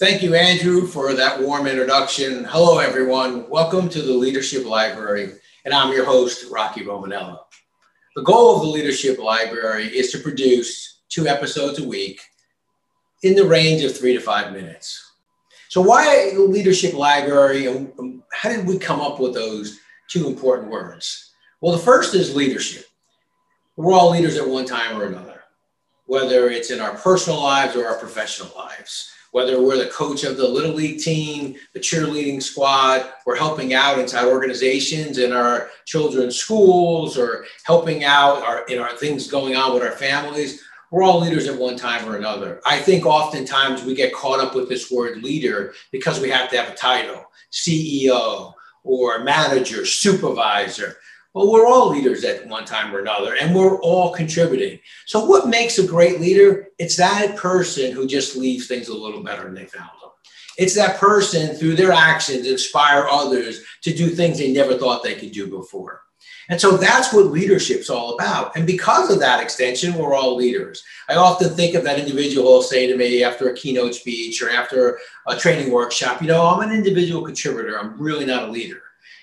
Thank you, Andrew, for that warm introduction. Hello, everyone. Welcome to the Leadership Library, and I'm your host, Rocky Romanella. The goal of the Leadership Library is to produce two episodes a week in the range of three to five minutes. So, why the Leadership Library, and um, how did we come up with those two important words? Well, the first is leadership. We're all leaders at one time or another, whether it's in our personal lives or our professional lives whether we're the coach of the little league team, the cheerleading squad, we're helping out inside organizations in our children's schools or helping out our, in our things going on with our families. We're all leaders at one time or another. I think oftentimes we get caught up with this word leader because we have to have a title, CEO or manager, supervisor. Well, we're all leaders at one time or another, and we're all contributing. So, what makes a great leader? It's that person who just leaves things a little better than they found them. It's that person through their actions inspire others to do things they never thought they could do before. And so that's what leadership's all about. And because of that extension, we're all leaders. I often think of that individual say to me after a keynote speech or after a training workshop, you know, I'm an individual contributor. I'm really not a leader.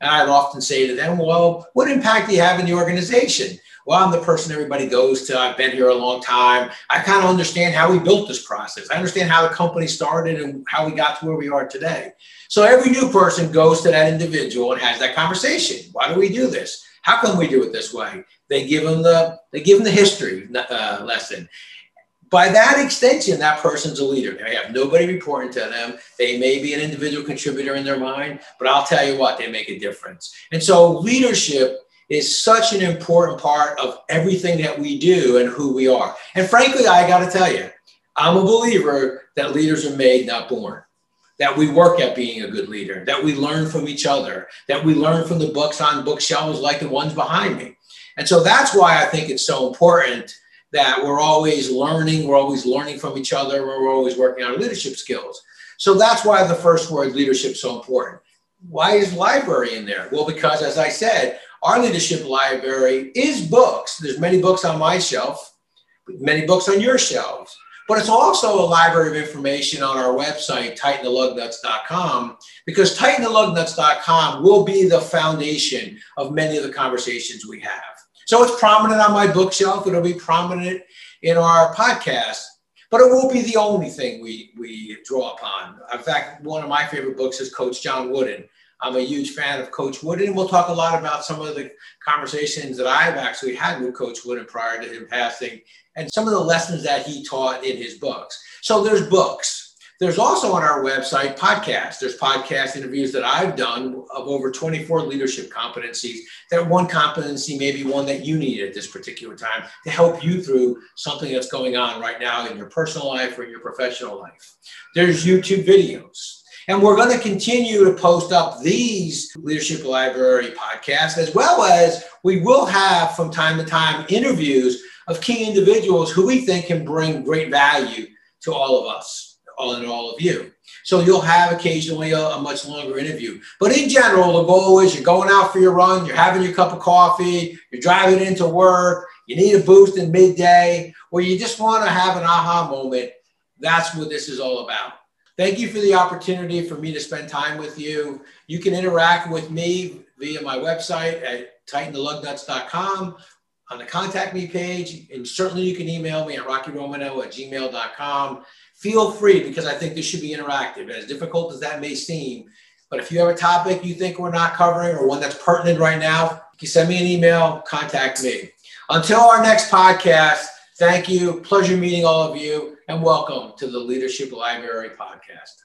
And I'd often say to them, well, what impact do you have in the organization? Well, I'm the person everybody goes to. I've been here a long time. I kind of understand how we built this process. I understand how the company started and how we got to where we are today. So every new person goes to that individual and has that conversation. Why do we do this? How come we do it this way? They give them the they give them the history uh, lesson by that extension, that person's a leader. They have nobody reporting to them. They may be an individual contributor in their mind, but I'll tell you what, they make a difference. And so leadership is such an important part of everything that we do and who we are. And frankly, I got to tell you, I'm a believer that leaders are made, not born. That we work at being a good leader, that we learn from each other, that we learn from the books on bookshelves like the ones behind me. And so that's why I think it's so important that we're always learning, we're always learning from each other, we're always working on leadership skills. So that's why the first word leadership is so important. Why is library in there? Well, because as I said, our leadership library is books. There's many books on my shelf, many books on your shelves. But it's also a library of information on our website, tightenthelugnuts.com, because tightenthelugnuts.com will be the foundation of many of the conversations we have. So it's prominent on my bookshelf. It'll be prominent in our podcast, but it won't be the only thing we, we draw upon. In fact, one of my favorite books is Coach John Wooden. I'm a huge fan of Coach Wooden, we'll talk a lot about some of the conversations that I've actually had with Coach Wooden prior to him passing and some of the lessons that he taught in his books. So there's books. There's also on our website podcasts. There's podcast interviews that I've done of over 24 leadership competencies. That one competency may be one that you need at this particular time to help you through something that's going on right now in your personal life or in your professional life. There's YouTube videos. And we're going to continue to post up these Leadership Library podcasts, as well as we will have from time to time interviews of key individuals who we think can bring great value to all of us all in all of you. So you'll have occasionally a, a, much longer interview. But in general, the goal is you're going out for your run, you're having your cup of coffee, you're driving into work, you need a boost in midday, or you just want to have an aha moment. That's what this is all about. Thank you for the opportunity for me to spend time with you. You can interact with me via my website at tightenthelugnuts.com on the contact me page. And certainly you can email me at rockyromano at gmail.com feel free because I think this should be interactive. As difficult as that may seem, but if you have a topic you think we're not covering or one that's pertinent right now, you can send me an email, contact me. Until our next podcast, thank you. Pleasure meeting all of you, and welcome to the Leadership Library podcast.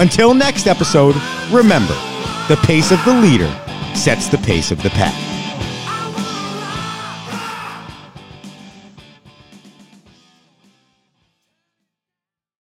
Until next episode, remember the pace of the leader sets the pace of the pack.